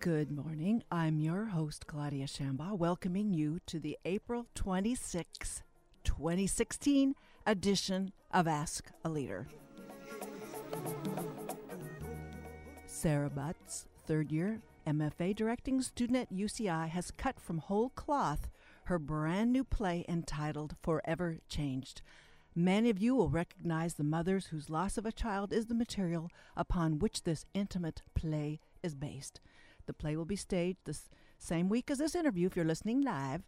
Good morning. I'm your host, Claudia Shambaugh, welcoming you to the April 26, 2016 edition of Ask a Leader. Sarah Butts, third year MFA directing student at UCI, has cut from whole cloth her brand new play entitled Forever Changed. Many of you will recognize the mothers whose loss of a child is the material upon which this intimate play is based. The play will be staged the same week as this interview, if you're listening live,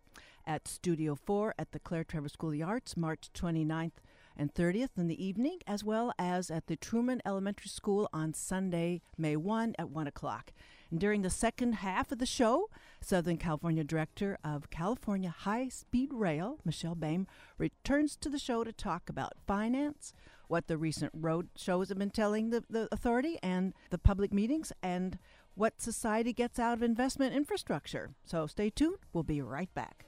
at Studio 4 at the Claire Trevor School of the Arts, March 29th and 30th in the evening, as well as at the Truman Elementary School on Sunday, May 1 at 1 o'clock. And during the second half of the show, Southern California Director of California High Speed Rail, Michelle Boehm, returns to the show to talk about finance, what the recent road shows have been telling the, the authority and the public meetings, and what society gets out of investment infrastructure. So stay tuned. We'll be right back.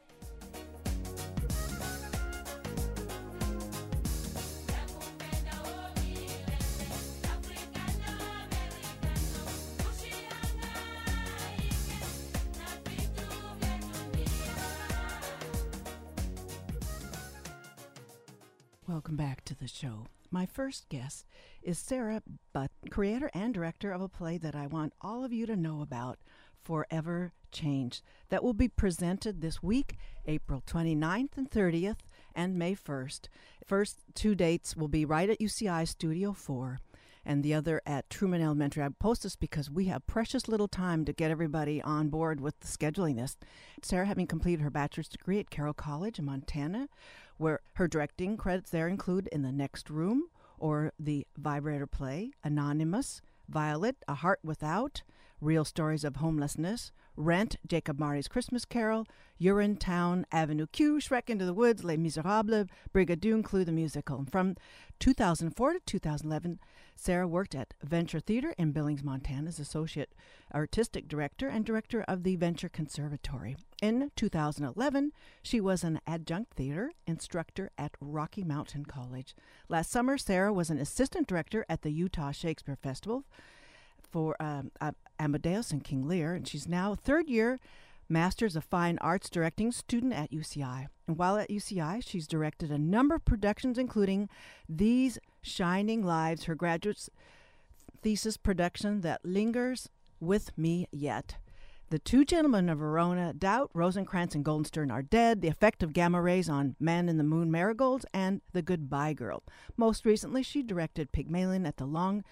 Welcome back to the show. My first guest is Sarah Butt, creator and director of a play that I want all of you to know about, Forever Changed, that will be presented this week, April 29th and 30th, and May 1st. First two dates will be right at UCI Studio 4 and the other at Truman Elementary. I post this because we have precious little time to get everybody on board with the scheduling this. Sarah, having completed her bachelor's degree at Carroll College in Montana, where her directing credits there include In the Next Room or the Vibrator play, Anonymous, Violet, A Heart Without, Real Stories of Homelessness, Rent, Jacob Marley's Christmas Carol, Urinetown, Avenue Q, Shrek Into the Woods, Les Miserables, Brigadoon Clue the Musical. From 2004 to 2011, Sarah worked at Venture Theater in Billings, Montana as Associate Artistic Director and Director of the Venture Conservatory. In 2011, she was an adjunct theater instructor at Rocky Mountain College. Last summer, Sarah was an assistant director at the Utah Shakespeare Festival for um, Amadeus and King Lear, and she's now a third year Masters of Fine Arts directing student at UCI. And while at UCI, she's directed a number of productions, including These Shining Lives, her graduate thesis production that lingers with me yet. The Two Gentlemen of Verona, Doubt, Rosencrantz, and Guildenstern are dead, the effect of gamma rays on Man in the Moon marigolds, and The Goodbye Girl. Most recently, she directed Pygmalion at the Long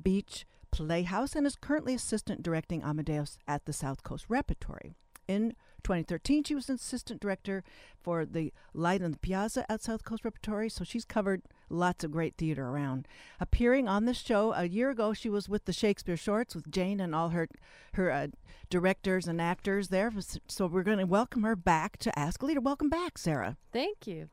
Beach Playhouse and is currently assistant directing Amadeus at the South Coast Repertory. In 2013, she was an assistant director for the Light on the Piazza at South Coast Repertory, so she's covered lots of great theater around. Appearing on this show a year ago, she was with the Shakespeare Shorts with Jane and all her her uh, directors and actors there. So we're going to welcome her back to Ask a Leader. Welcome back, Sarah. Thank you.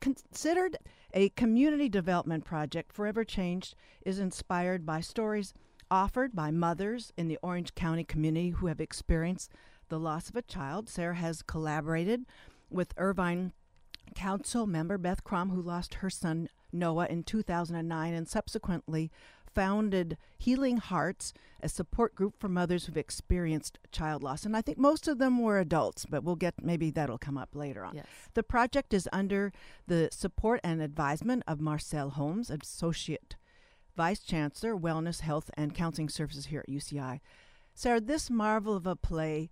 Considered a community development project, Forever Changed is inspired by stories offered by mothers in the Orange County community who have experienced the loss of a child. Sarah has collaborated with Irvine Council member Beth Krom, who lost her son Noah in 2009 and subsequently founded Healing Hearts, a support group for mothers who've experienced child loss. And I think most of them were adults, but we'll get maybe that'll come up later on. Yes. The project is under the support and advisement of Marcelle Holmes, Associate Vice Chancellor, Wellness, Health, and Counseling Services here at UCI. Sarah, this marvel of a play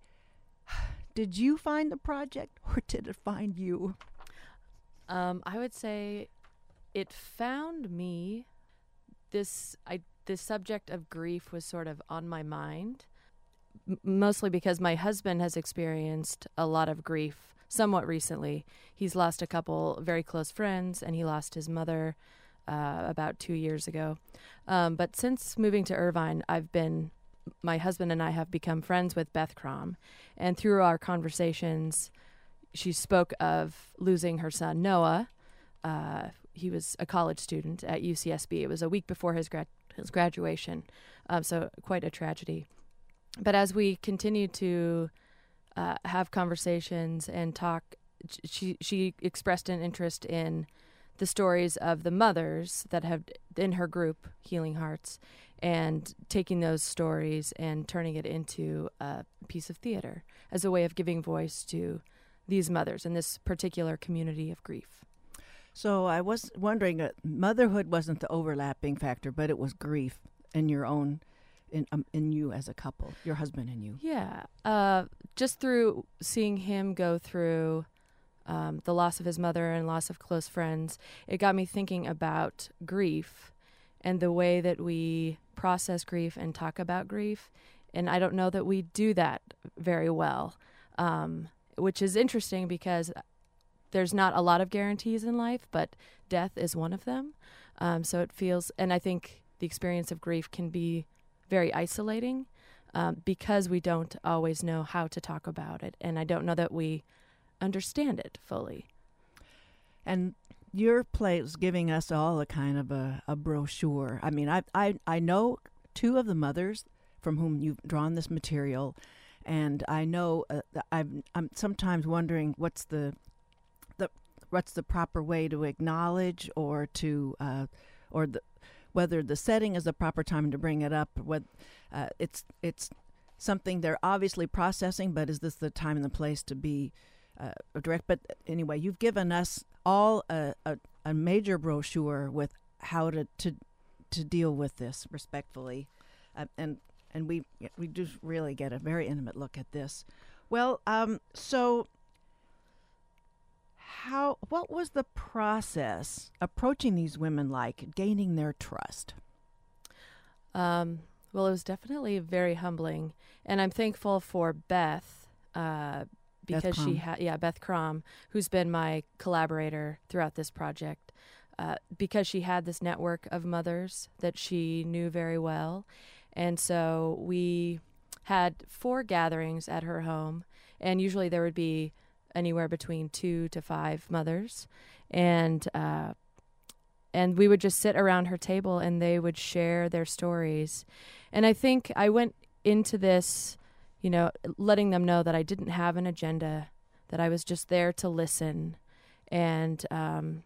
did you find the project or did it find you? Um, I would say it found me. This I this subject of grief was sort of on my mind, m- mostly because my husband has experienced a lot of grief somewhat recently. He's lost a couple very close friends, and he lost his mother uh, about two years ago. Um, but since moving to Irvine, I've been my husband and I have become friends with Beth Krom, and through our conversations, she spoke of losing her son Noah. Uh, he was a college student at UCSB. It was a week before his grad his graduation, um, so quite a tragedy. but as we continued to uh, have conversations and talk, she she expressed an interest in the stories of the mothers that have in her group Healing Hearts, and taking those stories and turning it into a piece of theater as a way of giving voice to these mothers in this particular community of grief. So I was wondering, uh, motherhood wasn't the overlapping factor, but it was grief in your own, in um, in you as a couple, your husband and you. Yeah, uh, just through seeing him go through um, the loss of his mother and loss of close friends, it got me thinking about grief and the way that we process grief and talk about grief. And I don't know that we do that very well, um, which is interesting because there's not a lot of guarantees in life, but death is one of them. Um, so it feels, and I think the experience of grief can be very isolating um, because we don't always know how to talk about it. And I don't know that we understand it fully. And your play is giving us all a kind of a, a brochure. I mean, I, I I know two of the mothers from whom you've drawn this material, and I know uh, I've, I'm sometimes wondering what's the the what's the proper way to acknowledge or to uh, or the whether the setting is the proper time to bring it up. What uh, it's it's something they're obviously processing, but is this the time and the place to be uh, direct? But anyway, you've given us all a, a, a major brochure with how to, to to deal with this respectfully, uh, and and we we do really get a very intimate look at this. Well, um, so how what was the process approaching these women like, gaining their trust? Um, well, it was definitely very humbling, and I'm thankful for Beth uh, because she had yeah Beth Krom, who's been my collaborator throughout this project, uh, because she had this network of mothers that she knew very well, and so we had four gatherings at her home, and usually there would be anywhere between two to five mothers, and uh, and we would just sit around her table and they would share their stories, and I think I went into this you know, letting them know that I didn't have an agenda, that I was just there to listen. And um,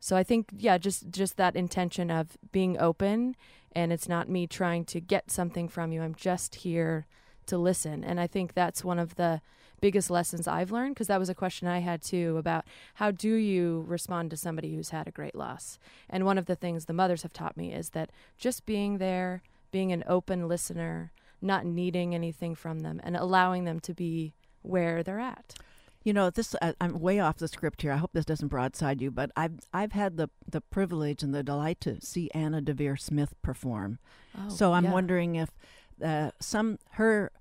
so I think, yeah, just just that intention of being open, and it's not me trying to get something from you. I'm just here to listen, and I think that's one of the biggest lessons I've learned because that was a question I had too about how do you respond to somebody who's had a great loss. And one of the things the mothers have taught me is that just being there, being an open listener, not needing anything from them and allowing them to be where they're at. You know, this uh, I'm way off the script here. I hope this doesn't broadside you, but I've I've had the the privilege and the delight to see Anna Deavere Smith perform. Oh, so I'm yeah. wondering if uh, some her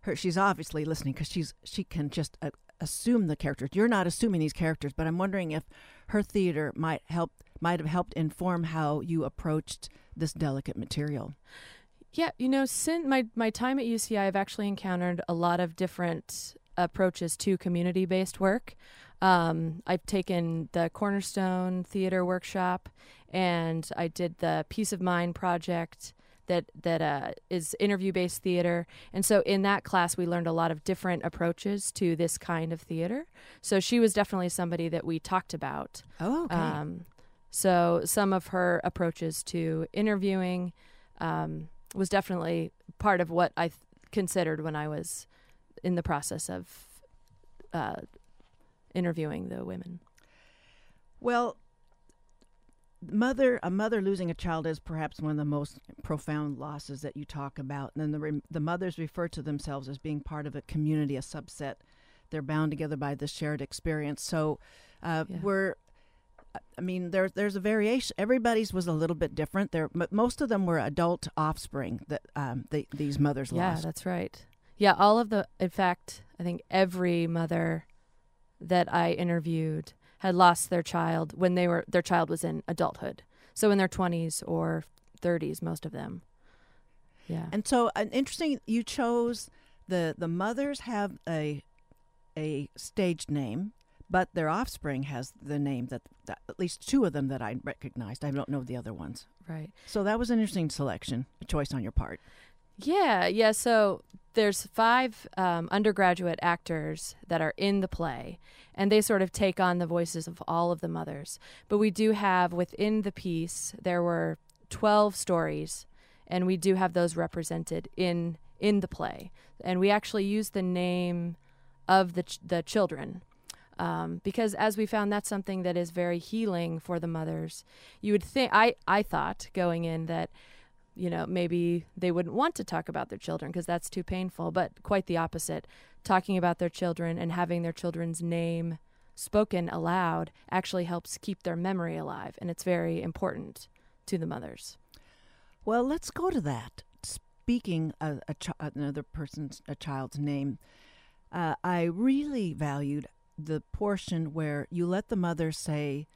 her she's obviously listening because she's she can just uh, assume the characters. You're not assuming these characters, but I'm wondering if her theater might help might have helped inform how you approached this delicate material. Yeah, you know, since my my time at UCI, I've actually encountered a lot of different approaches to community based work. Um, I've taken the Cornerstone Theater Workshop, and I did the Peace of Mind project that that uh, is interview based theater. And so in that class, we learned a lot of different approaches to this kind of theater. So she was definitely somebody that we talked about. Oh, okay. Um, so some of her approaches to interviewing. Um, was definitely part of what I th- considered when I was in the process of uh, interviewing the women. Well, mother a mother losing a child is perhaps one of the most profound losses that you talk about and then the re- the mothers refer to themselves as being part of a community a subset they're bound together by this shared experience so uh, yeah. we're I mean, there there's a variation. Everybody's was a little bit different. There, but most of them were adult offspring that um, the, these mothers yeah, lost. Yeah, that's right. Yeah, all of the. In fact, I think every mother that I interviewed had lost their child when they were their child was in adulthood. So in their twenties or thirties, most of them. Yeah. And so, an interesting. You chose the the mothers have a a stage name but their offspring has the name that, that, at least two of them that I recognized. I don't know the other ones. Right. So that was an interesting selection, a choice on your part. Yeah, yeah. So there's five um, undergraduate actors that are in the play, and they sort of take on the voices of all of the mothers. But we do have within the piece there were twelve stories, and we do have those represented in in the play, and we actually use the name of the ch- the children. Um, because as we found that's something that is very healing for the mothers you would think i i thought going in that you know, maybe they wouldn't want to talk about their children because that's too painful, but quite the opposite. Talking about their children and having their children's name spoken aloud actually helps keep their memory alive, and it's very important to the mothers. Well, let's go to that. Speaking of a another person's a child's name, uh, I really valued the portion where you let the mother say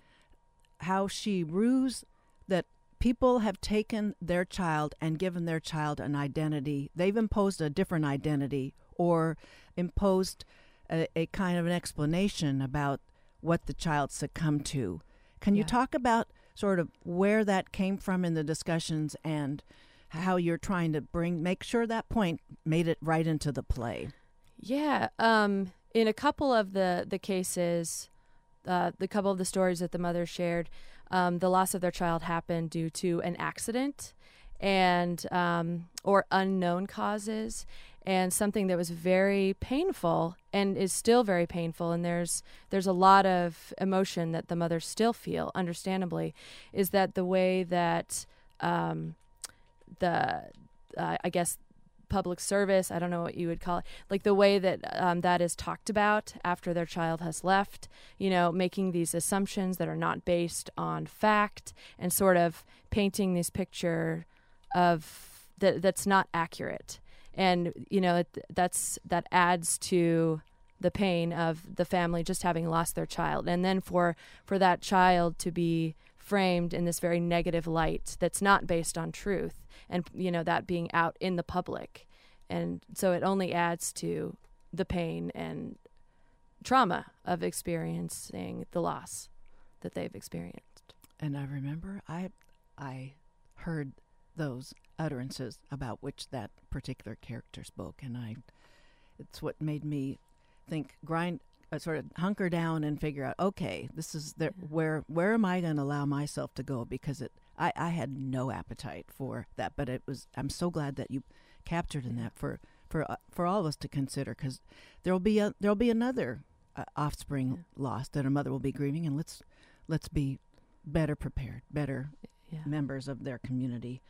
how she rues that people have taken their child and given their child an identity. They've imposed a different identity or imposed a, a kind of an explanation about what the child succumbed to. Can you talk about sort of where that came from in the discussions and how you're trying to bring make sure that point made it right into the play? Yeah, um, in a couple of the the cases, uh, the couple of the stories that the mother shared, um, the loss of their child happened due to an accident and um, or unknown causes and something that was very painful and is still very painful. And there's there's a lot of emotion that the mothers still feel understandably is that the way that um, the uh, I guess public service. I don't know what you would call it. Like the way that um, that is talked about after their child has left, you know, making these assumptions that are not based on fact and sort of painting this picture of that that's not accurate. And, you know, that's that adds to the pain of the family just having lost their child. And then for for that child to be framed in this very negative light that's not based on truth and you know that being out in the public. And so it only adds to the pain and trauma of experiencing the loss that they've experienced. And i remember i i heard those utterances about which that particular character spoke. And i it's what made me think grind uh, sort of hunker down and figure out okay this is the, where where am i going to allow myself to go because it I, I had no appetite for that but it was i'm so glad that you captured in that for for uh, for all of us to consider because there'll be a there'll be another uh, offspring yeah. lost that a mother will be grieving and let's let's be better prepared better yeah. members of their community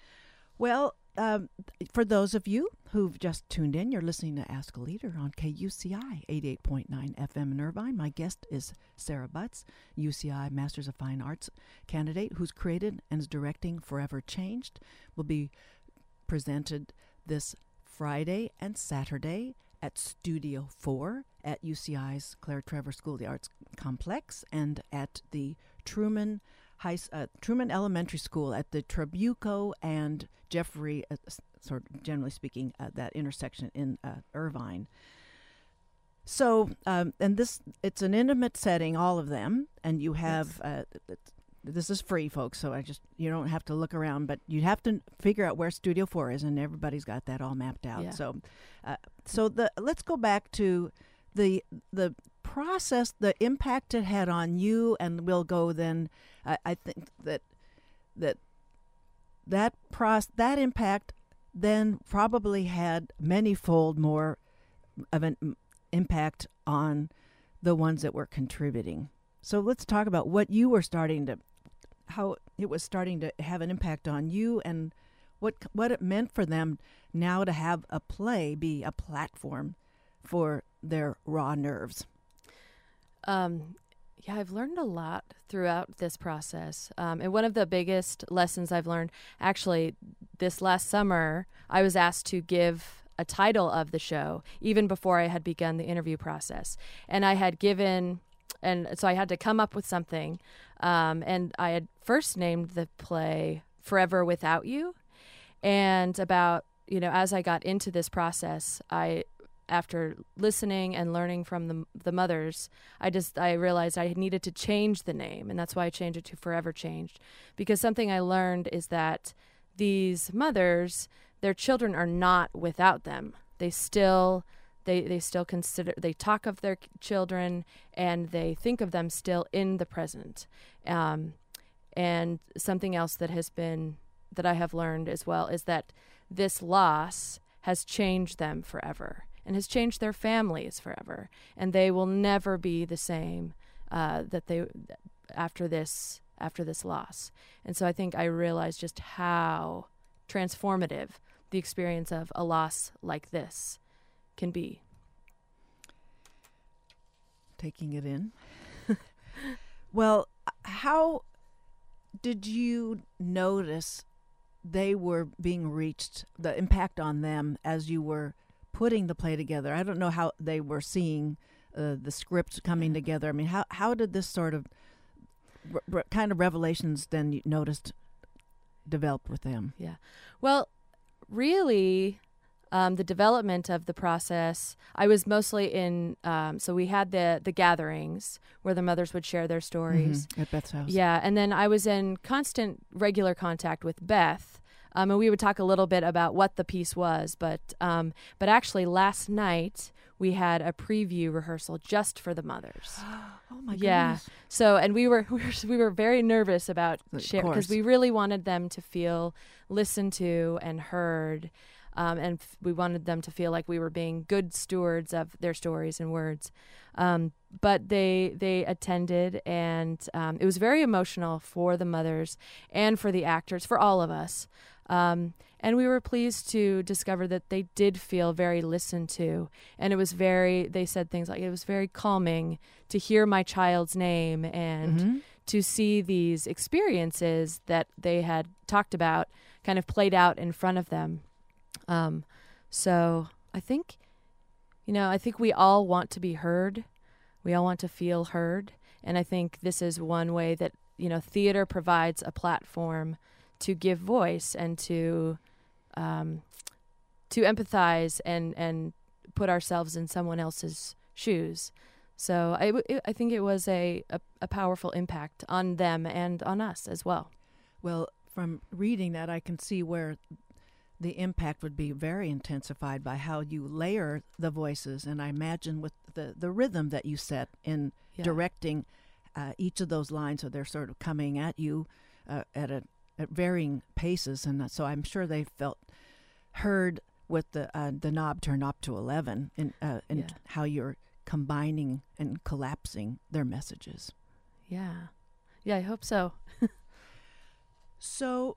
well um, for those of you who've just tuned in, you're listening to Ask a Leader on KUCI 88.9 FM in Irvine. My guest is Sarah Butts, UCI Masters of Fine Arts candidate who's created and is directing Forever Changed. Will be presented this Friday and Saturday at Studio 4 at UCI's Claire Trevor School of the Arts Complex and at the Truman High, uh, Truman Elementary School at the Trabuco and Jeffrey, uh, sort of generally speaking, uh, that intersection in uh, Irvine. So, um, and this, it's an intimate setting, all of them, and you have. Uh, this is free, folks, so I just, you don't have to look around, but you have to figure out where Studio 4 is, and everybody's got that all mapped out. Yeah. So, uh, so the, let's go back to the, the process, the impact it had on you, and we'll go then I, I think that that that pros that impact then probably had many-fold more of an impact on the ones that were contributing. So let's talk about what you were starting to, how it was starting to have an impact on you, and what what it meant for them now to have a play be a platform for their raw nerves. Um, yeah, I've learned a lot throughout this process. Um, and one of the biggest lessons I've learned, actually, this last summer, I was asked to give a title of the show even before I had begun the interview process. And I had given, and so I had to come up with something. Um, and I had first named the play Forever Without You. And about, you know, as I got into this process, I after listening and learning from the, the mothers, I just I realized I needed to change the name, and that's why I changed it to Forever Changed. Because something I learned is that these mothers their children are not without them. They still they they still consider they talk of their children and they think of them still in the present. Um, and something else that has been that I have learned as well is that this loss has changed them forever and has changed their families forever, and they will never be the same uh, that they after this after this loss. And so I think I realized just how transformative the experience of a loss like this can be. Taking it in. well, how did you notice they were being reached, the impact on them as you were putting the play together? I don't know how they were seeing uh, the script coming together. I mean, how how did this sort of r- kind of revelations then you noticed develop with them? Yeah. Well, really, um, the development of the process, I was mostly in. Um, so we had the the gatherings where the mothers would share their stories mm-hmm. at Beth's house. Yeah, and then I was in constant, regular contact with Beth. Um, and we would talk a little bit about what the piece was, but um, but actually last night we had a preview rehearsal just for the mothers. oh my yeah. goodness. So and we were we were, we were very nervous about sharing because we really wanted them to feel listened to and heard. Um, and f- we wanted them to feel like we were being good stewards of their stories and words. Um, but they they attended, and um, it was very emotional for the mothers and for the actors, for all of us. Um, and we were pleased to discover that they did feel very listened to. And it was very, they said things like, it was very calming to hear my child's name and Mhm. to see these experiences that they had talked about kind of played out in front of them. Um, so I think, you know, I think we all want to be heard. We all want to feel heard. And I think this is one way that, you know, theater provides a platform to give voice and to um, to empathize and and put ourselves in someone else's shoes. So I, w- I think it was a, a, a powerful impact on them and on us as well. Well, from reading that, I can see where the impact would be very intensified by how you layer the voices, and I imagine with the the rhythm that you set in Yeah. directing uh, each of those lines, so they're sort of coming at you uh, at a at varying paces, and so I'm sure they felt heard with the uh, the knob turned up to eleven, and uh, and Yeah. how you're combining and collapsing their messages. Yeah. Yeah, I hope so. So,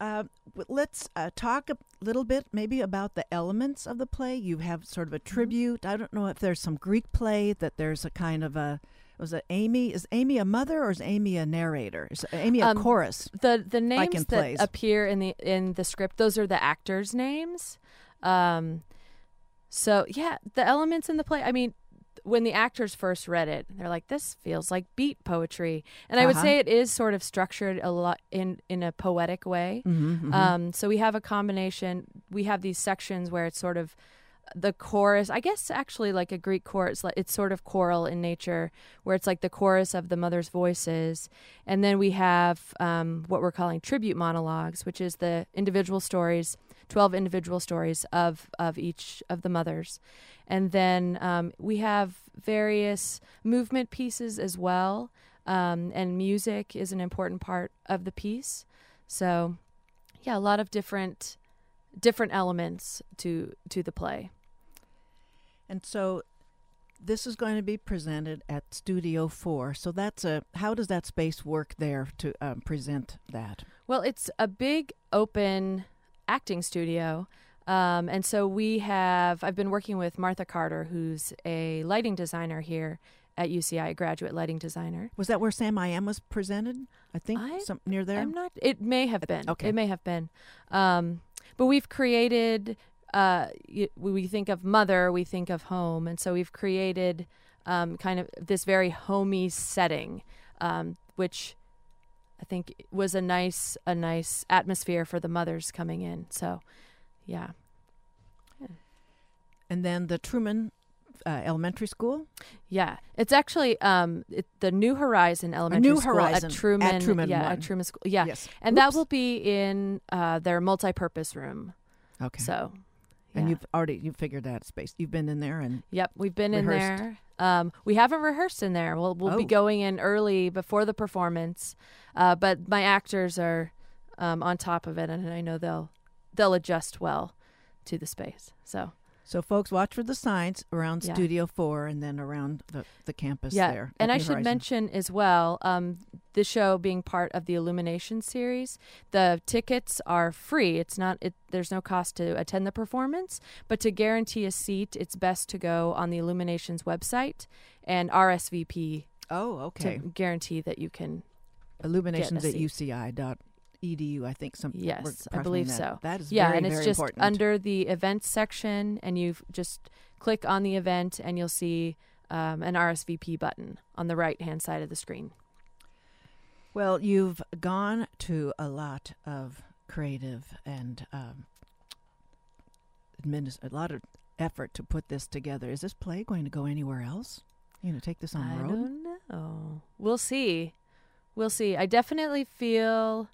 uh, let's uh, talk a little bit maybe about the elements of the play. You have sort of a tribute. I don't know if there's some Greek play that there's a kind of a. Was it Amy? Is Amy a mother or is Amy a narrator? Is Amy a Um, chorus? The the names in that plays. appear in the in the script, those are the actors' names. Um so yeah, the elements in the play, I mean, when the actors first read it, they're like, "This feels like beat poetry," and I would Uh-huh. say it is sort of structured a lot in in a poetic way. Mm-hmm, Um, so we have a combination. We have these sections where it's sort of the chorus. I guess actually like a Greek chorus. like It's sort of choral in nature, where it's like the chorus of the mother's voices, and then we have um, what we're calling tribute monologues, which is the individual stories, twelve individual stories of of each of the mothers, and then um, we have various movement pieces as well. Um, and music is an important part of the piece. So yeah, a lot of different different elements to to the play. And so, this is going to be presented at Studio Four. So that's a. How does that space work there to um, present that? Well, it's a big open acting studio. Um, and so we have, I've been working with Martha Carter, who's a lighting designer here at UCI, a graduate lighting designer. Was that where Sam I Am was presented? I think I- some near there. I'm not, it may have been. okay. It may have been. Um, but we've created, uh, we think of mother, we think of home. And so we've created um, kind of this very homey setting, um, which I think was a nice, a nice atmosphere for the mothers coming in. So, yeah. And then the Truman uh, elementary school. Yeah, it's actually um it, the New Horizon Elementary New School Horizon at at Truman. Truman yeah, at Truman School. Yeah, Yes. and that will be in uh, their multi-purpose room. Okay. So, and you've already you've figured that space. You've been in there and Yep, we've been in there. Um, we haven't rehearsed in there. We'll we'll be Oh. going in early before the performance, uh, but my actors are um, on top of it, and I know they'll they'll adjust well to the space. So so folks watch for the signs around Yeah. Studio Four and then around the, the campus yeah, there. and I should mention as well, um, the show being part of the Illumination series, the tickets are free. It's not it. There's no cost to attend the performance, but to guarantee a seat, it's best to go on the Illumination's website and RSVP Oh, okay. to guarantee that you can Illuminations at a UCI.edu. I think some. we're Yes, I believe that. so. That is yeah, very, and it's just important. under the events section, and you just click on the event, and you'll see um, an RSVP button on the right hand side of the screen. Well, you've gone to a lot of creative and um, administ- a lot of effort to put this together. Is this play going to go anywhere else? You know, take this on I the road. don't know. We'll see. We'll see. I definitely feel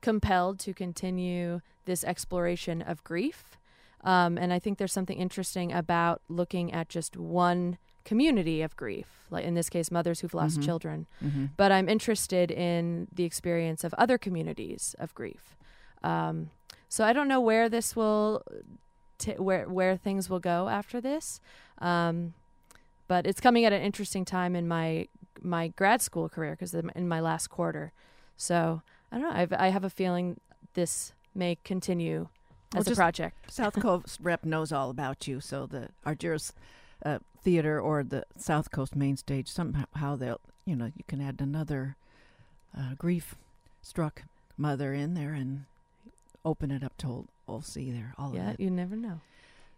compelled to continue this exploration of grief. Um, and I think there's something interesting about looking at just one community of grief, like in this case, mothers who've lost Mhm. children. Mm-hmm. But I'm interested in the experience of other communities of grief. Um, so I don't know where this will, t- where where things will go after this. Um, but it's coming at an interesting time in my my grad school career because in my last quarter. So I don't know. I've, I have a feeling this may continue Well, as a project. South Coast rep knows all about you, so the Argyros uh, Theater or the South Coast Main Stage somehow they'll you know you can add another uh, grief struck mother in there and open it up to old, old there all Yeah, of it. you never know.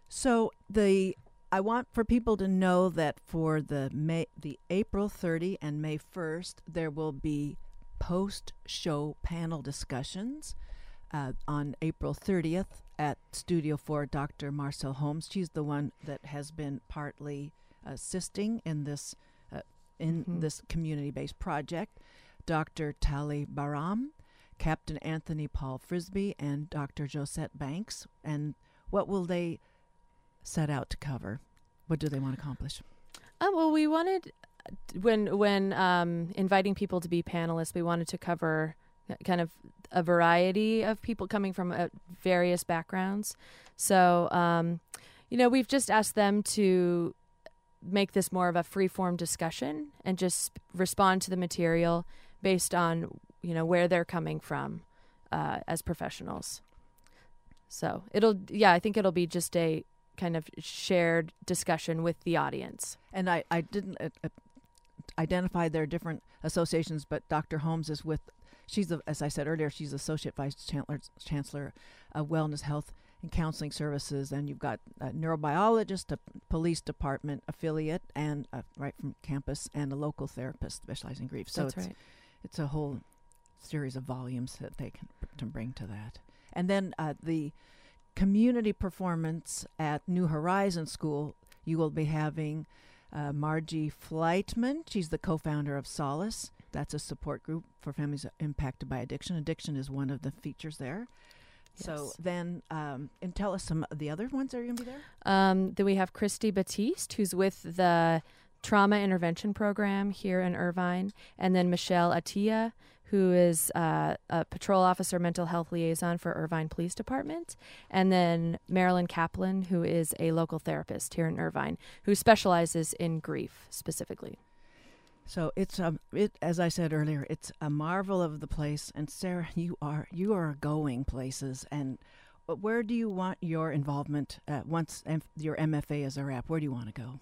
So the I want for people to know that for the May the April 30 and May 1st there will be post show panel discussions uh, on April 30th at Studio 4 Dr. Marcelle Holmes. She's the one that has been partly assisting in this uh, in Mhm. this community-based project. Dr. Tali Baram, Captain Anthony Paul Frisbee, and Dr. Josette Banks. And what will they set out to cover? What do they want to accomplish? Oh well, we wanted when when um, inviting people to be panelists, we wanted to cover kind of a variety of people coming from uh, various backgrounds. So, um, you know, we've just asked them to make this more of a free form discussion and just respond to the material based on you know where they're coming from uh, as professionals. So it'll yeah, I think it'll be just a kind of shared discussion with the audience. And I, I didn't uh, uh, identify their different associations, but Dr. Holmes is with, she's, the, as I said earlier, she's Associate Vice Chancellor, Chancellor of Wellness, Health, and Counseling Services. And you've got a neurobiologist, a police department affiliate, and uh, right from campus, and a local therapist specializing in grief. So That's it's, right. it's a whole series of volumes that they can to bring to that. And then uh, the community performance at New Horizon School, you will be having uh, Margie Flightman. She's the co-founder of Solace. That's a support group for families impacted by addiction. Addiction is one of the features there. Yes. So then, um, and tell us some of the other ones that are going to be there. Um, then we have Christy Batiste, who's with the trauma intervention program here in Irvine, and then Michelle Atia, who is uh, a patrol officer mental health liaison for Irvine Police Department, and then Marilyn Kaplan, who is a local therapist here in Irvine, who specializes in grief specifically. So it's um it as I said earlier, it's a marvel of the place. And Sarah, you are you are going places. And uh, where do you want your involvement uh, once M- your MFA is a wrap? Where do you want to go?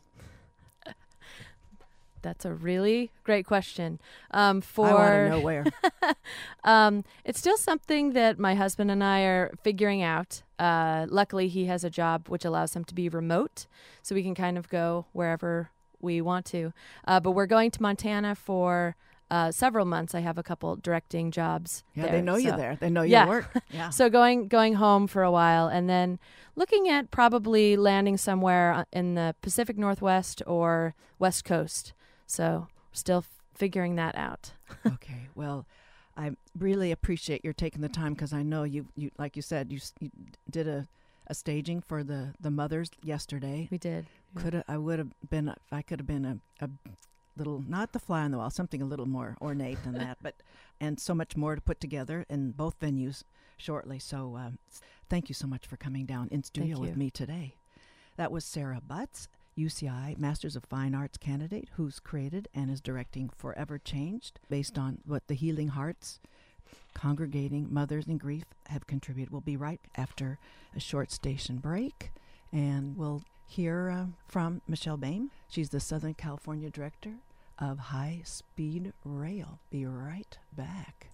That's a really great question. Um, for I want to know where. um, it's still something that my husband and I are figuring out. Uh, luckily, he has a job which allows him to be remote, so we can kind of go wherever we want to. Uh, but we're going to Montana for uh, several months. I have a couple directing jobs. Yeah, there, they know you so- there. They know your Yeah. work. Yeah. So going going home for a while, and then looking at probably landing somewhere uh, in the Pacific Northwest or West Coast. So still f- figuring that out. okay. Well, I really appreciate your taking the time because I know you, you, like you said, you, you did a, a staging for the, the mothers yesterday. We did. Yeah. Could I would have been I could have been a, a little not the fly on the wall, something a little more ornate than that, but and so much more to put together in both venues shortly. So um, thank you so much for coming down in studio with me today. That was Sarah Butts, UCI Masters of Fine Arts candidate, who's created and is directing Forever Changed, based on what the Healing Hearts congregating mothers in grief have contributed. We'll be right after a short station break, and we'll hear uh, from Michelle Boehm. She's the Southern California Director of High Speed Rail. Be right back.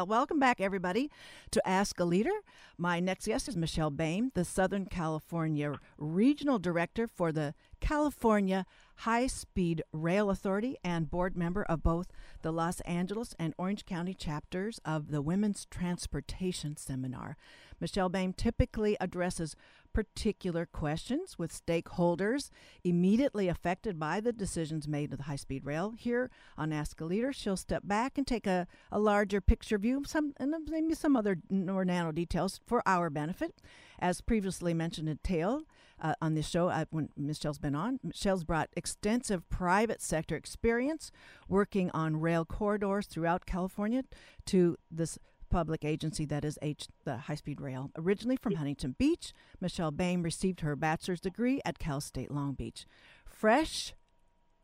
Well, welcome back, everybody, to Ask a Leader. My next guest is Michelle Boehm, the Southern California Regional Director for the California High Speed Rail Authority and board member of both the Los Angeles and Orange County chapters of the Women's Transportation Seminar. Michelle Boehm typically addresses particular questions with stakeholders immediately affected by the decisions made to the high speed rail. Here on Ask a Leader, she'll step back and take a, a larger picture view, some and maybe some other more nano details for our benefit. As previously mentioned in Tail uh, on this show, uh, when Michelle's been on, Michelle's brought extensive private sector experience working on rail corridors throughout California to this public agency that is H, the High Speed Rail. Originally from Huntington Beach, Michelle Boehm received her bachelor's degree at Cal State Long Beach. Fresh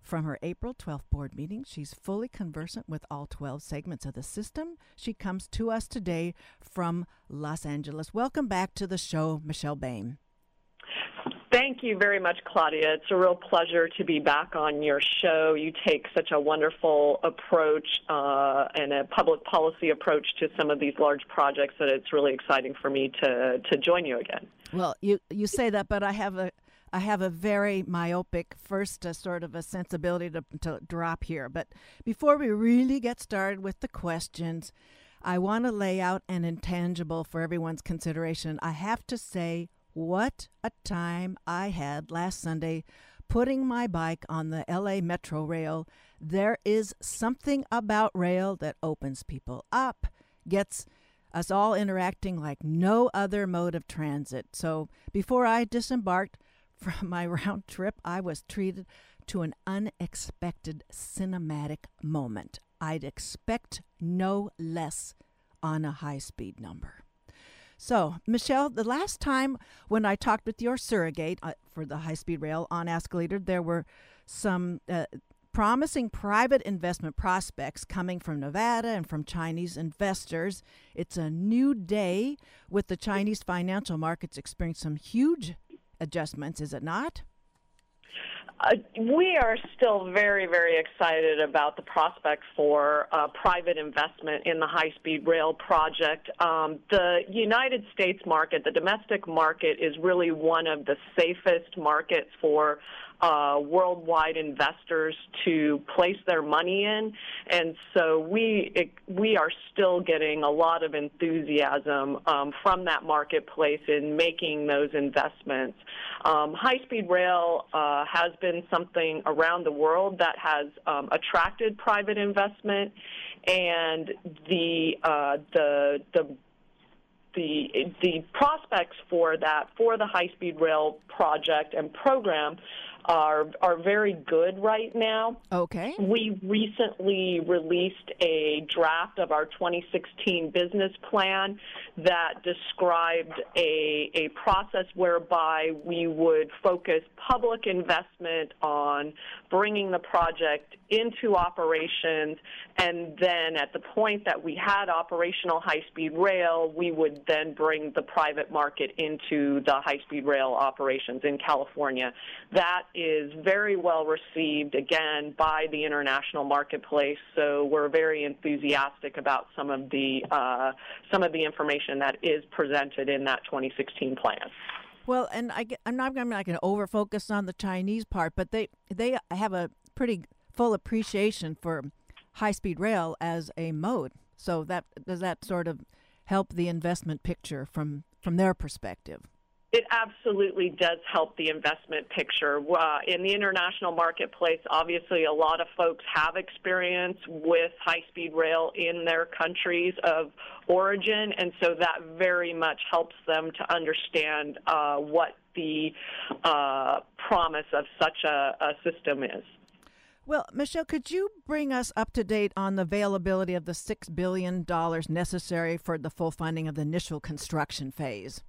from her April 12th board meeting, she's fully conversant with all 12 segments of the system. She comes to us today from Los Angeles. Welcome back to the show, Michelle Boehm. Thank you very much, Claudia. It's a real pleasure to be back on your show. You take such a wonderful approach uh, and a public policy approach to some of these large projects that it's really exciting for me to, to join you again. Well, you you say that, but I have a I have a very myopic first uh, sort of a sensibility to, to drop here. But before we really get started with the questions, I want to lay out an intangible for everyone's consideration. I have to say, what a time I had last Sunday putting my bike on the LA Metro rail. There is something about rail that opens people up, gets us all interacting like no other mode of transit. So before I disembarked from my round trip, I was treated to an unexpected cinematic moment. I'd expect no less on a high speed number. So, Michelle, the last time when I talked with your surrogate uh, for the high speed rail on Leader, there were some uh, promising private investment prospects coming from Nevada and from Chinese investors. It's a new day with the Chinese financial markets experiencing some huge adjustments, is it not? Uh, we are still very, very excited about the prospect for uh, private investment in the high speed rail project. Um, the United States market, the domestic market, is really one of the safest markets for uh, worldwide investors to place their money in, and so we it, we are still getting a lot of enthusiasm um, from that marketplace in making those investments. Um, high speed rail uh, has been something around the world that has um, attracted private investment, and the uh, the the the the prospects for that for the high speed rail project and program are are very good right now. Okay. We recently released a draft of our 2016 business plan that described a a process whereby we would focus public investment on bringing the project into operations, and then at the point that we had operational high speed rail, we would then bring the private market into the high speed rail operations in California. That is very well received, again, by the international marketplace, so we're very enthusiastic about some of the, uh, some of the information that is presented in that 2016 plan. Well, and I, am not, I'm not going to over focus on the Chinese part, but they they have a pretty full appreciation for high speed rail as a mode. So that does that sort of help the investment picture from from their perspective. It absolutely does help the investment picture. Uh, in the international marketplace, obviously, a lot of folks have experience with high speed rail in their countries of origin, and so that very much helps them to understand uh, what the uh, promise of such a, a system is. Well, Michelle, could you bring us up to date on the availability of the $6 billion necessary for the full funding of the initial construction phase?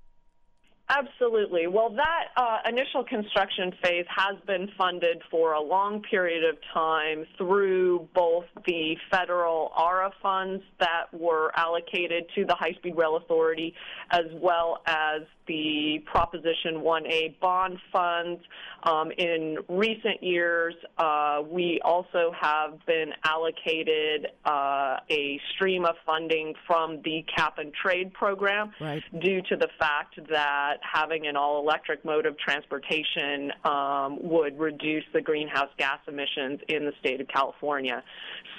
Absolutely. Well, that uh, initial construction phase has been funded for a long period of time through both the federal ARA funds that were allocated to the High Speed Rail Authority as well as the Proposition 1A bond funds. Um, in recent years, uh, we also have been allocated uh, a stream of funding from the cap and trade program right. due to the fact that having an all electric mode of transportation um, would reduce the greenhouse gas emissions in the state of California.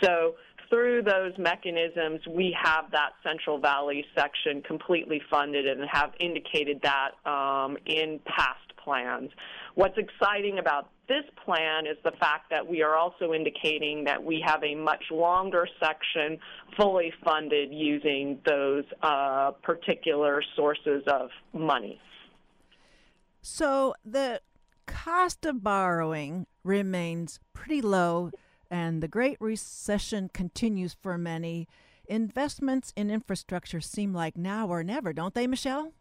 So through those mechanisms, we have that Central Valley section completely funded and have indicated that um, in past plans. What's exciting about this plan is the fact that we are also indicating that we have a much longer section fully funded using those uh, particular sources of money. So the cost of borrowing remains pretty low and the Great Recession continues for many. Investments in infrastructure seem like now or never, don't they, Michelle?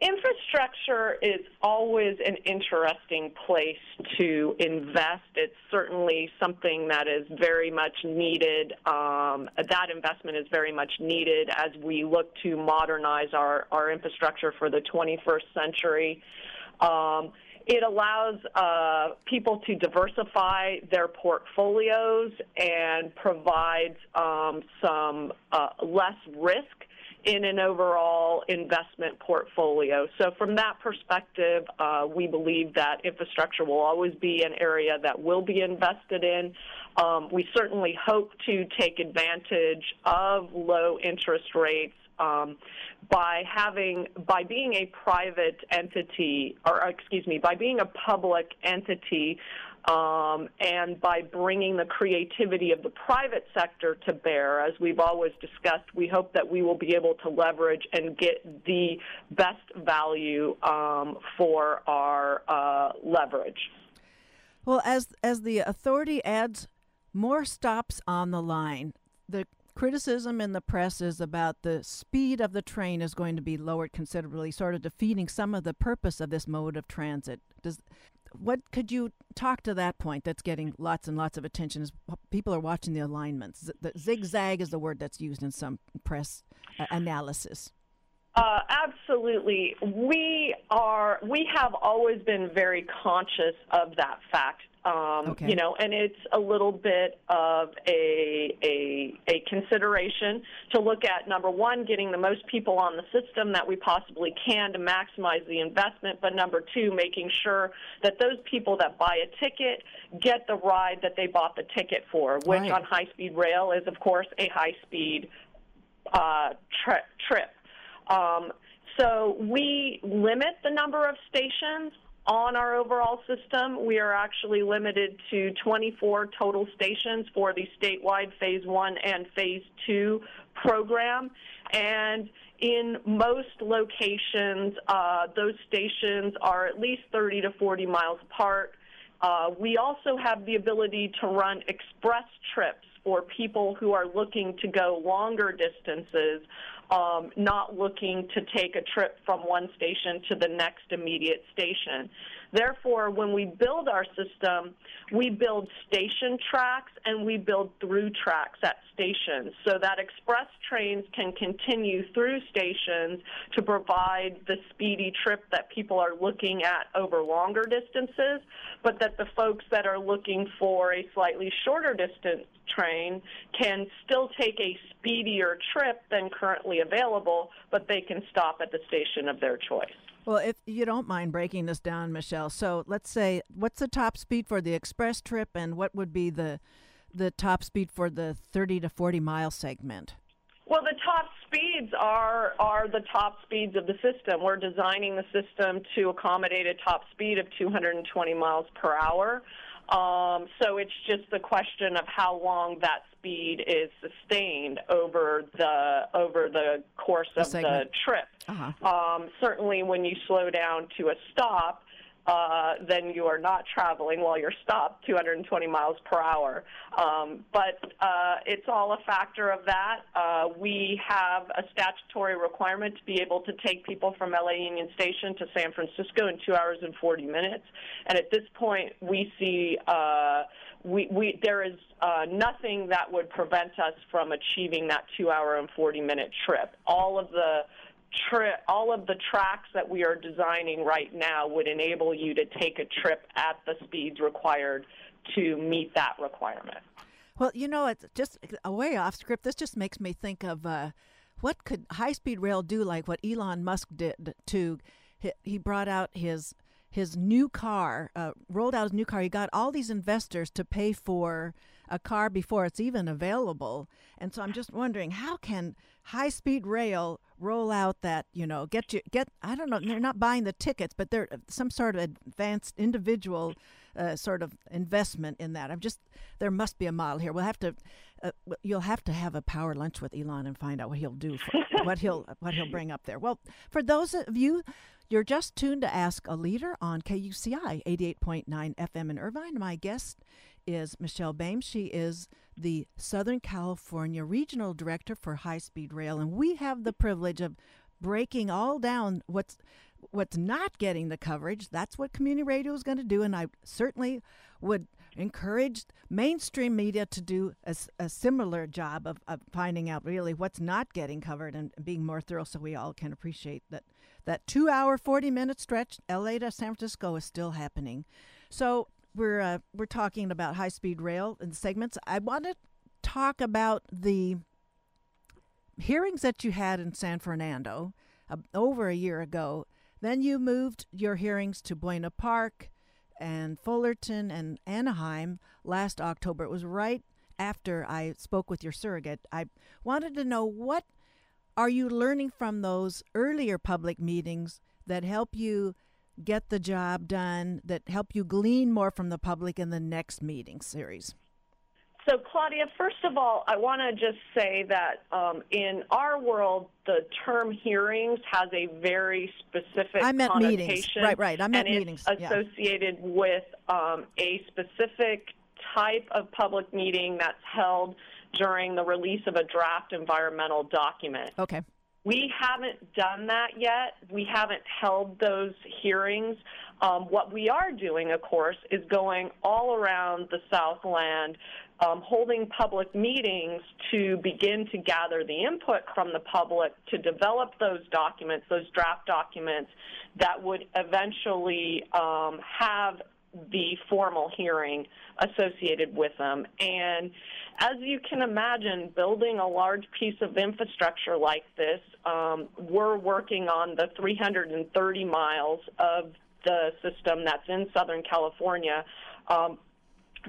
Infrastructure is always an interesting place to invest. It's certainly something that is very much needed. Um, that investment is very much needed as we look to modernize our, our infrastructure for the 21st century. Um, it allows uh, people to diversify their portfolios and provides um, some uh, less risk in an overall investment portfolio. So, from that perspective, uh, we believe that infrastructure will always be an area that will be invested in. Um, we certainly hope to take advantage of low interest rates um, by having by being a private entity or excuse me by being a public entity um, and by bringing the creativity of the private sector to bear as we've always discussed we hope that we will be able to leverage and get the best value um, for our uh, leverage. Well as as the authority adds more stops on the line. The criticism in the press is about the speed of the train is going to be lowered considerably, sort of defeating some of the purpose of this mode of transit. Does what could you talk to that point that's getting lots and lots of attention as people are watching the alignments. The zigzag is the word that's used in some press analysis. Uh, absolutely. We are we have always been very conscious of that fact um, okay. You know, and it's a little bit of a, a, a consideration to look at number one, getting the most people on the system that we possibly can to maximize the investment, but number two, making sure that those people that buy a ticket get the ride that they bought the ticket for, which right. on high speed rail is, of course, a high speed uh, tri- trip. Um, so we limit the number of stations on our overall system. We are actually limited to 24 total stations for the statewide Phase 1 and Phase 2 program. And in most locations, uh, those stations are at least 30 to 40 miles apart. Uh, we also have the ability to run express trips for people who are looking to go longer distances um, not looking to take a trip from one station to the next immediate station. Therefore, when we build our system, we build station tracks and we build through tracks at stations so that express trains can continue through stations to provide the speedy trip that people are looking at over longer distances, but that the folks that are looking for a slightly shorter distance train can still take a speedier trip than currently available, but they can stop at the station of their choice. Well, if you don't mind breaking this down, Michelle, so let's say what's the top speed for the express trip, and what would be the the top speed for the 30 to 40 mile segment? Well, the top speeds are are the top speeds of the system. We're designing the system to accommodate a top speed of 220 miles per hour. Um, so it's just the question of how long that speed is sustained over the over the course of the, the trip. Uh-huh. Um, certainly, when you slow down to a stop, uh, then you are not traveling while you're stopped 220 miles per hour. Um, but uh, it's all a factor of that. Uh, we have a statutory requirement to be able to take people from LA Union Station to San Francisco in two hours and 40 minutes. And at this point, we see uh, we, we, there is uh, nothing that would prevent us from achieving that two hour and 40 minute trip. All of the tri- all of the tracks that we are designing right now would enable you to take a trip at the speeds required to meet that requirement. Well, you know, it's just a way off script. This just makes me think of uh, what could high speed rail do, like what Elon Musk did to. He brought out his his new car, uh, rolled out his new car. He got all these investors to pay for a car before it's even available. And so I'm just wondering, how can high speed rail roll out that you know get you get I don't know they're not buying the tickets but they're some sort of advanced individual uh, sort of investment in that. I'm just there must be a model here. We'll have to uh, you'll have to have a power lunch with Elon and find out what he'll do for, what he'll what he'll bring up there. Well for those of you you're just tuned to Ask a Leader on KUCI 88.9 FM in Irvine. My guest is Michelle Boehm she is the Southern California Regional Director for High Speed Rail, and we have the privilege of breaking all down what's what's not getting the coverage. That's what community radio is going to do, and I certainly would encourage mainstream media to do a, a similar job of, of, finding out really what's not getting covered and being more thorough so we all can appreciate that that two hour 40 minute stretch la to san francisco is still happening so we're uh, we're talking about high speed rail and segments. I want to talk about the hearings that you had in San Fernando uh, over a year ago. Then you moved your hearings to Buena Park and Fullerton and Anaheim last October. It was right after I spoke with your surrogate. I wanted to know what are you learning from those earlier public meetings that help you get the job done that help you glean more from the public in the next meeting series? So, Claudia, first of all, I want to just say that um, in our world, the term hearings has a very specific I meant connotation. Meetings. Right, right. I meant meetings. Associated yeah. with um, a specific type of public meeting that's held during the release of a draft environmental document. Okay. We haven't done that yet. We haven't held those hearings. Um, what we are doing, of course, is going all around the Southland, um, holding public meetings to begin to gather the input from the public to develop those documents, those draft documents that would eventually um, have the formal hearing associated with them. And as you can imagine, building a large piece of infrastructure like this, um, we're working on the 330 miles of the system that's in Southern California. Um,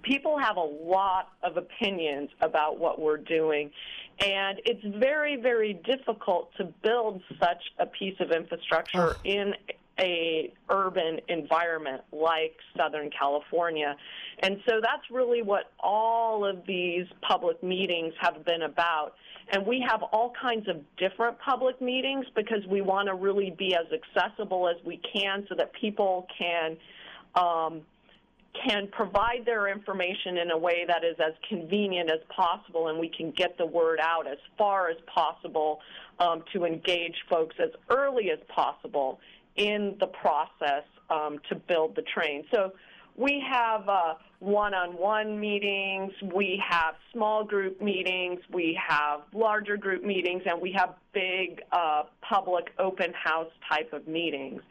people have a lot of opinions about what we're doing, and it's very, very difficult to build such a piece of infrastructure in a urban environment like Southern California. And so that's really what all of these public meetings have been about. And we have all kinds of different public meetings because we want to really be as accessible as we can so that people can um, can provide their information in a way that is as convenient as possible and we can get the word out as far as possible um, to engage folks as early as possible in the process um, to build the train. So we have uh, one-on-one meetings, we have small group meetings, we have larger group meetings, and we have big uh, public open house type of meetings.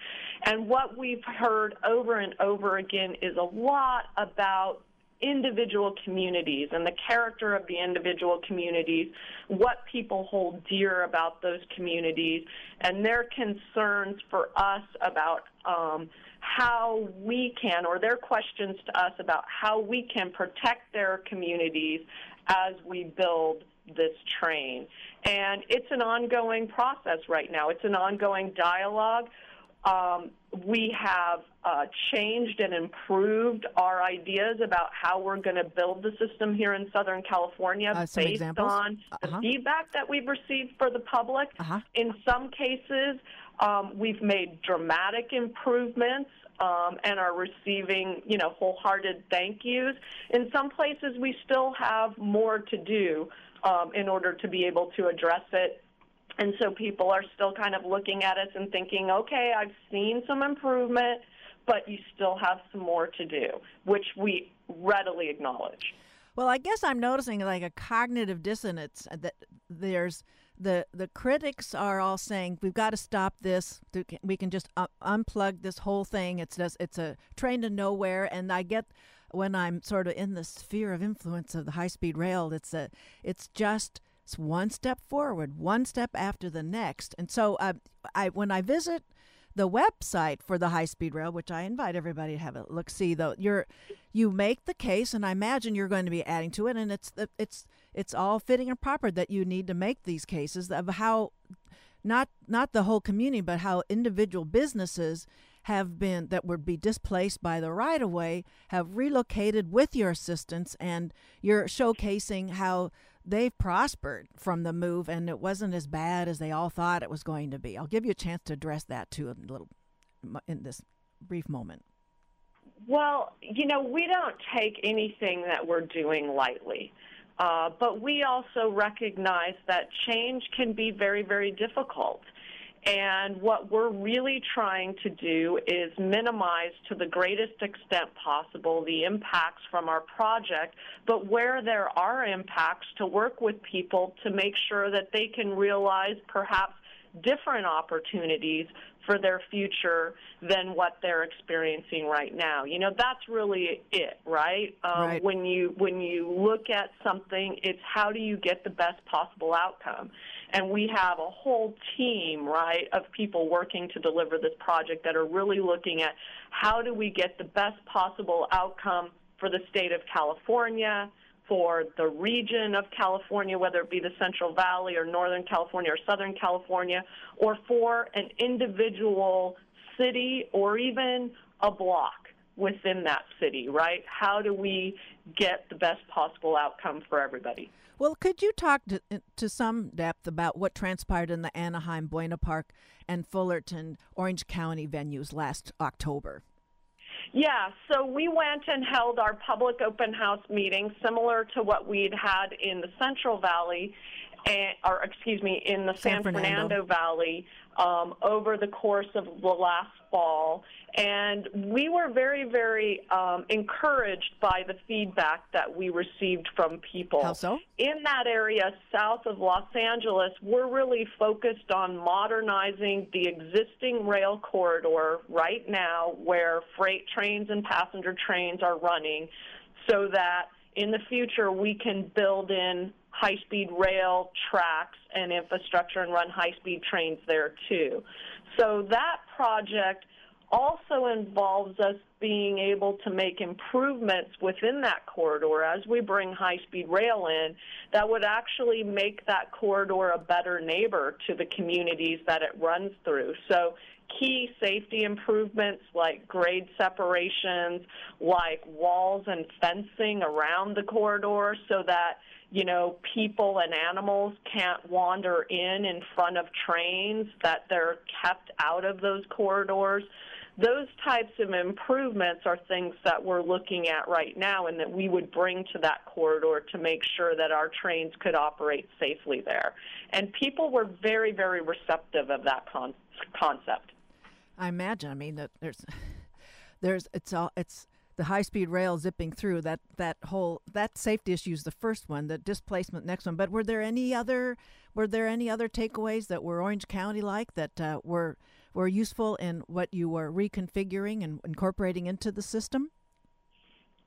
And what we've heard over and over again is a lot about individual communities and the character of the individual communities, what people hold dear about those communities, and their concerns for us about um, how we can, or their questions to us about how we can protect their communities as we build this train. And it's an ongoing process right now. It's an ongoing dialogue. Um, we have uh, changed and improved our ideas about how we're going to build the system here in Southern California uh, based examples? on uh-huh. the feedback that we've received for the public. Uh-huh. In some cases, um, we've made dramatic improvements um, and are receiving, you know, wholehearted thank yous. In some places, we still have more to do um, in order to be able to address it. And so people are still kind of looking at us and thinking, okay, I've seen some improvement, but you still have some more to do, which we readily acknowledge. Well, I guess I'm noticing like a cognitive dissonance that there's the the critics are all saying we've got to stop this. We can just uh, unplug this whole thing. It's just it's a train to nowhere. And I get when I'm sort of in the sphere of influence of the high speed rail, it's a it's just it's one step forward, one step after the next. And so uh, I when I visit the website for the high speed rail, which I invite everybody to have a look see though, you're you make the case and I imagine you're going to be adding to it and it's it's it's all fitting and proper that you need to make these cases of how not not the whole community but how individual businesses have been that would be displaced by the right of way have relocated with your assistance and you're showcasing how they've prospered from the move and it wasn't as bad as they all thought it was going to be. I'll give you a chance to address that too a little in this brief moment. Well, you know, we don't take anything that we're doing lightly. Uh, but we also recognize that change can be very, very difficult. And what we're really trying to do is minimize to the greatest extent possible the impacts from our project, but where there are impacts, to work with people to make sure that they can realize perhaps different opportunities for their future than what they're experiencing right now. You know, that's really it, right? Um, right. When you when you look at something, it's how do you get the best possible outcome. And we have a whole team, right, of people working to deliver this project that are really looking at how do we get the best possible outcome for the state of California, for the region of California, whether it be the Central Valley or Northern California or Southern California, or for an individual city or even a block within that city, right? How do we get the best possible outcome for everybody? Well, could you talk to, to some depth about what transpired in the Anaheim, Buena Park, and Fullerton, Orange County venues last October? Yeah, so we went and held our public open house meeting similar to what we'd had in the Central Valley, and, or excuse me, in the San, San Fernando. Fernando Valley um, over the course of the last fall. And we were very, very um, encouraged by the feedback that we received from people. How so? In that area south of Los Angeles, we're really focused on modernizing the existing rail corridor right now where freight trains and passenger trains are running so that in the future we can build in high-speed rail tracks and infrastructure and run high-speed trains there too. So that project also involves us being able to make improvements within that corridor as we bring high-speed rail in that would actually make that corridor a better neighbor to the communities that it runs through. So key safety improvements like grade separations, like walls and fencing around the corridor so that you know, people and animals can't wander in in front of trains, that they're kept out of those corridors. Those types of improvements are things that we're looking at right now and that we would bring to that corridor to make sure that our trains could operate safely there. And people were very, very receptive of that con- concept. I imagine. I mean, that there's there's it's all it's the high speed rail zipping through that that whole that safety issue is the first one the displacement next one but were there any other were there any other takeaways that were orange county like that uh, were were useful in what you were reconfiguring and incorporating into the system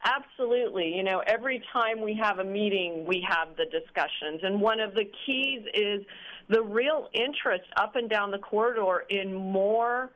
Absolutely. You know, every time we have a meeting, we have the discussions. And one of the keys is the real interest up and down the corridor in more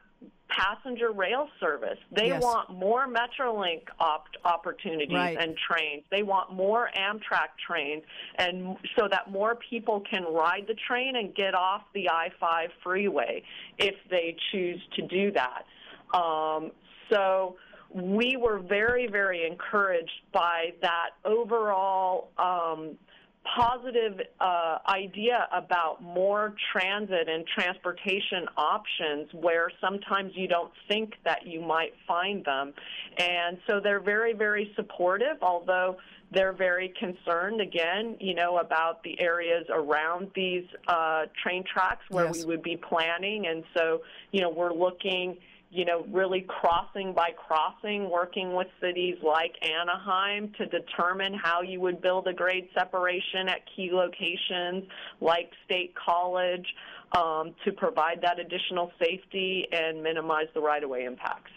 passenger rail service. They Yes. want more Metrolink op- opportunities Right. and trains. They want more Amtrak trains, and so that more people can ride the train and get off the I-5 freeway if they choose to do that. Um, so we were very, very encouraged by that overall um, positive uh, idea about more transit and transportation options where sometimes you don't think that you might find them. And so they're very, very supportive, although they're very concerned, again, you know, about the areas around these uh, train tracks where Yes. we would be planning. And so, you know, we're looking you know, really crossing by crossing, working with cities like Anaheim to determine how you would build a grade separation at key locations like State College um, to provide that additional safety and minimize the right-of-way impacts.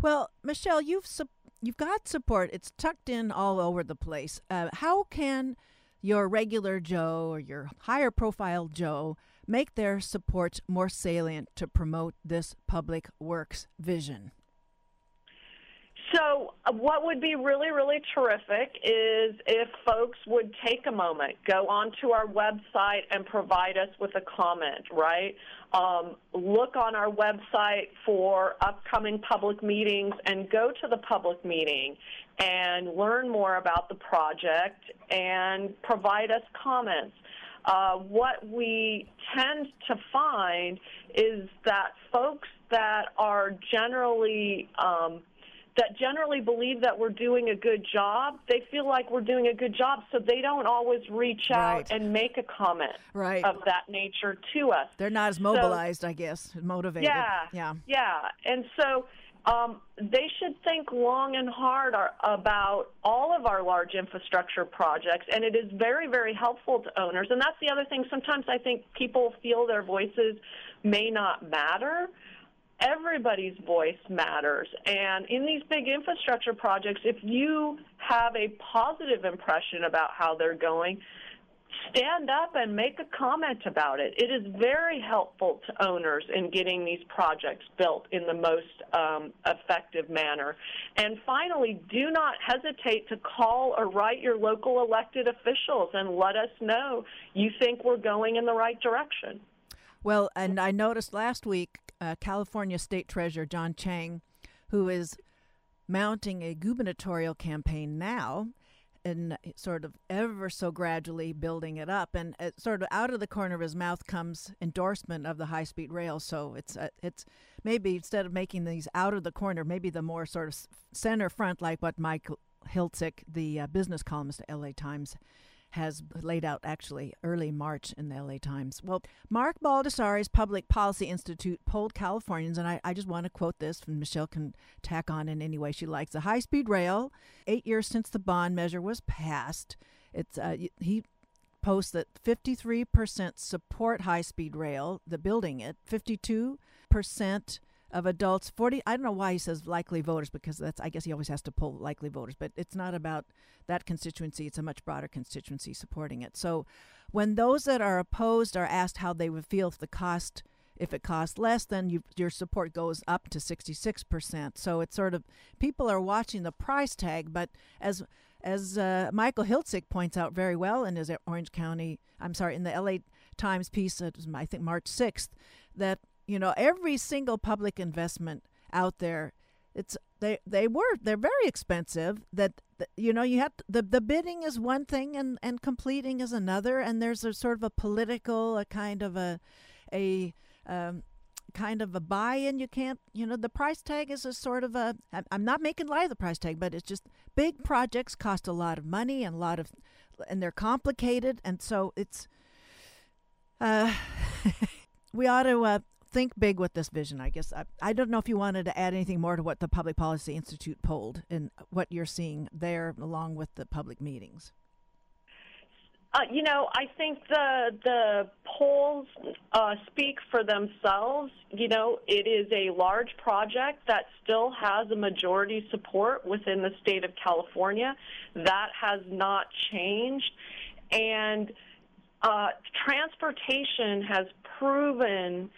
Well, Michelle, you've sup- you've got support. It's tucked in all over the place. Uh, how can your regular Joe or your higher profile Joe make their support more salient to promote this public works vision? So, uh, what would be really, really terrific is if folks would take a moment, go onto our website, and provide us with a comment, right? Um, look on our website for upcoming public meetings and go to the public meeting and learn more about the project and provide us comments. Uh, what we tend to find is that folks that are generally um, that generally believe that we're doing a good job, they feel like we're doing a good job, so they don't always reach out and make a comment Right. of that nature to us. They're not as mobilized, I guess, motivated. Yeah, Yeah. yeah, and so um, they should think long and hard ar- about all of our large infrastructure projects, and it is very, very helpful to owners. And that's the other thing. Sometimes I think people feel their voices may not matter. Everybody's voice matters. And in these big infrastructure projects, if you have a positive impression about how they're going, stand up and make a comment about it. It is very helpful to owners in getting these projects built in the most um, effective manner. And finally, do not hesitate to call or write your local elected officials and let us know you think we're going in the right direction. Well, and I noticed last week, uh, California State Treasurer John Chiang, who is mounting a gubernatorial campaign now, and sort of ever so gradually building it up, and uh, sort of out of the corner of his mouth comes endorsement of the high-speed rail. So it's uh, it's maybe instead of making these out of the corner, maybe the more sort of center front, like what Mike Hiltzik, the uh, business columnist at LA Times, has laid out actually early March in the LA Times. Well, Mark Baldassare's Public Policy Institute polled Californians, and I, I just want to quote this, and Michelle can tack on in any way she likes. The high speed rail, eight years since the bond measure was passed, it's uh, he posts that 53% support high speed rail, the building it, 52% of adults 40 i don't know why he says likely voters because that's i guess he always has to pull likely voters but it's not about that constituency it's a much broader constituency supporting it. So when those that are opposed are asked how they would feel if the cost if it costs less then you, your support goes up to 66% so it's sort of people are watching the price tag but as as uh, michael hiltzik points out very well in his orange county i'm sorry in the la times piece i think march 6th that you know every single public investment out there it's they they were they're very expensive that you know you have to, the the bidding is one thing and and completing is another and there's a sort of a political a kind of a a um, kind of a buy-in. You can't you know the price tag is a sort of a I'm- i'm not making light of the price tag but it's just big projects cost a lot of money and a lot of and they're complicated and so it's uh we ought to uh, think big with this vision. I guess I, I don't know if you wanted to add anything more to what the Public Policy Institute polled and what you're seeing there, along with the public meetings. Uh, you know, I think the the polls uh, speak for themselves. You know, it is a large project that still has a majority support within the state of California. That has not changed, and uh, transportation has proven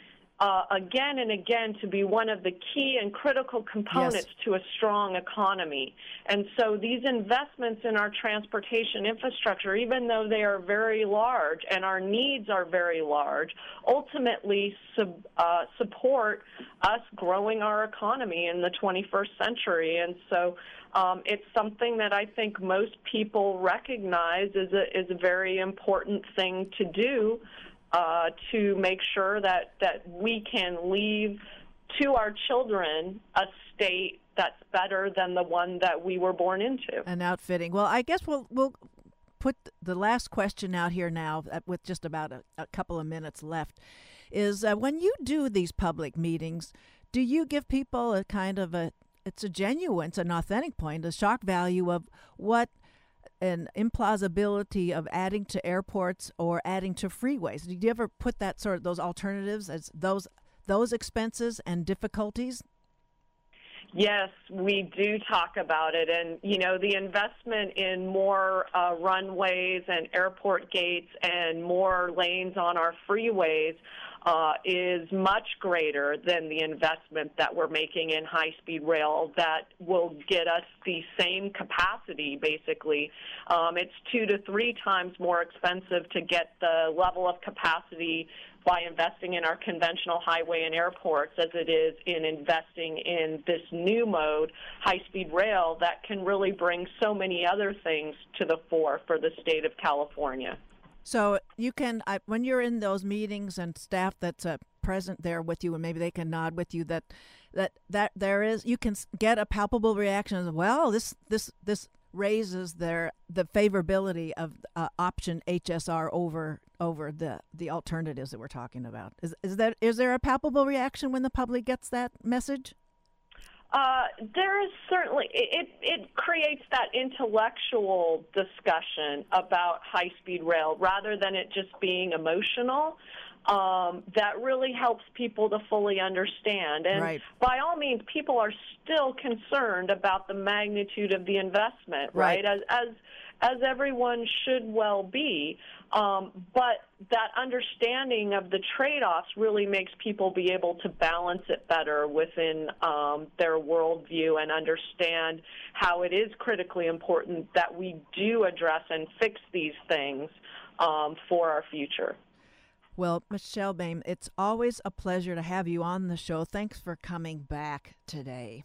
uh, again and again to be one of the key and critical components yes. to a strong economy. And so these investments in our transportation infrastructure, even though they are very large and our needs are very large, ultimately sub, uh, support us growing our economy in the 21st century. And so um, it's something that I think most people recognize is a, is a very important thing to do uh, to make sure that, that we can leave to our children a state that's better than the one that we were born into. And outfitting. Well, I guess we'll we'll put the last question out here now uh, with just about a, a couple of minutes left. Is uh, when you do these public meetings, do you give people a kind of a it's a genuine, it's an authentic point, a shock value of what an implausibility of adding to airports or adding to freeways. Did you ever put that sort of those alternatives as those those expenses and difficulties? Yes, we do talk about it. And, you know, the investment in more uh, runways and airport gates and more lanes on our freeways uh, is much greater than the investment that we're making in high speed rail that will get us the same capacity, basically. Um, it's two to three times more expensive to get the level of capacity by investing in our conventional highway and airports as it is in investing in this new mode, high speed rail, that can really bring so many other things to the fore for the state of California. So you can, I, when you're in those meetings and staff that's uh, present there with you, and maybe they can nod with you that that that there is, you can get a palpable reaction as well. This this this raises their the favorability of uh, option HSR over over the the alternatives that we're talking about. Is is that is there a palpable reaction when the public gets that message? Uh, there is certainly it, it creates that intellectual discussion about high speed rail rather than it just being emotional. Um, that really helps people to fully understand. And right. by all means, people are still concerned about the magnitude of the investment, right? right? As, as as everyone should well be. Um, but that understanding of the trade offs really makes people be able to balance it better within um, their worldview and understand how it is critically important that we do address and fix these things um, for our future. Well, Michelle Boehm, it's always a pleasure to have you on the show. Thanks for coming back today.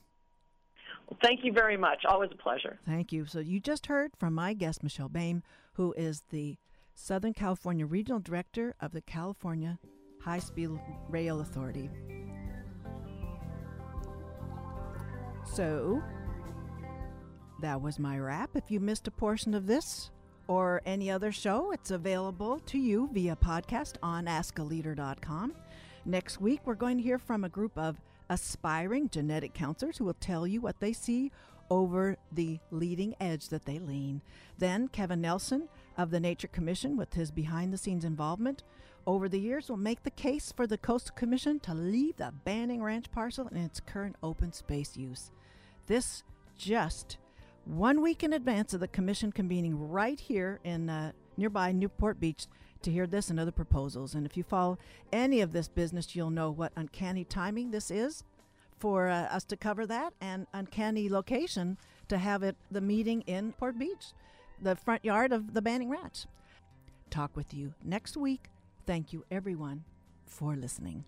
Well, thank you very much. Always a pleasure. Thank you. So, you just heard from my guest, Michelle Boehm, who is the Southern California Regional Director of the California High Speed Rail Authority. So, that was my wrap. If you missed a portion of this or any other show, it's available to you via podcast on askaleader.com. Next week, we're going to hear from a group of aspiring genetic counselors who will tell you what they see over the leading edge that they lean. Then, Kevin Nelson of the Nature Commission, with his behind the scenes involvement over the years, will make the case for the Coastal Commission to leave the Banning Ranch parcel in its current open space use. This just one week in advance of the Commission convening right here in uh, nearby Newport Beach to hear this and other proposals. And if you follow any of this business, you'll know what uncanny timing this is for uh, us to cover that and uncanny location to have it the meeting in Port Beach, the front yard of the Banning Ranch. Talk with you next week. Thank you, everyone, for listening.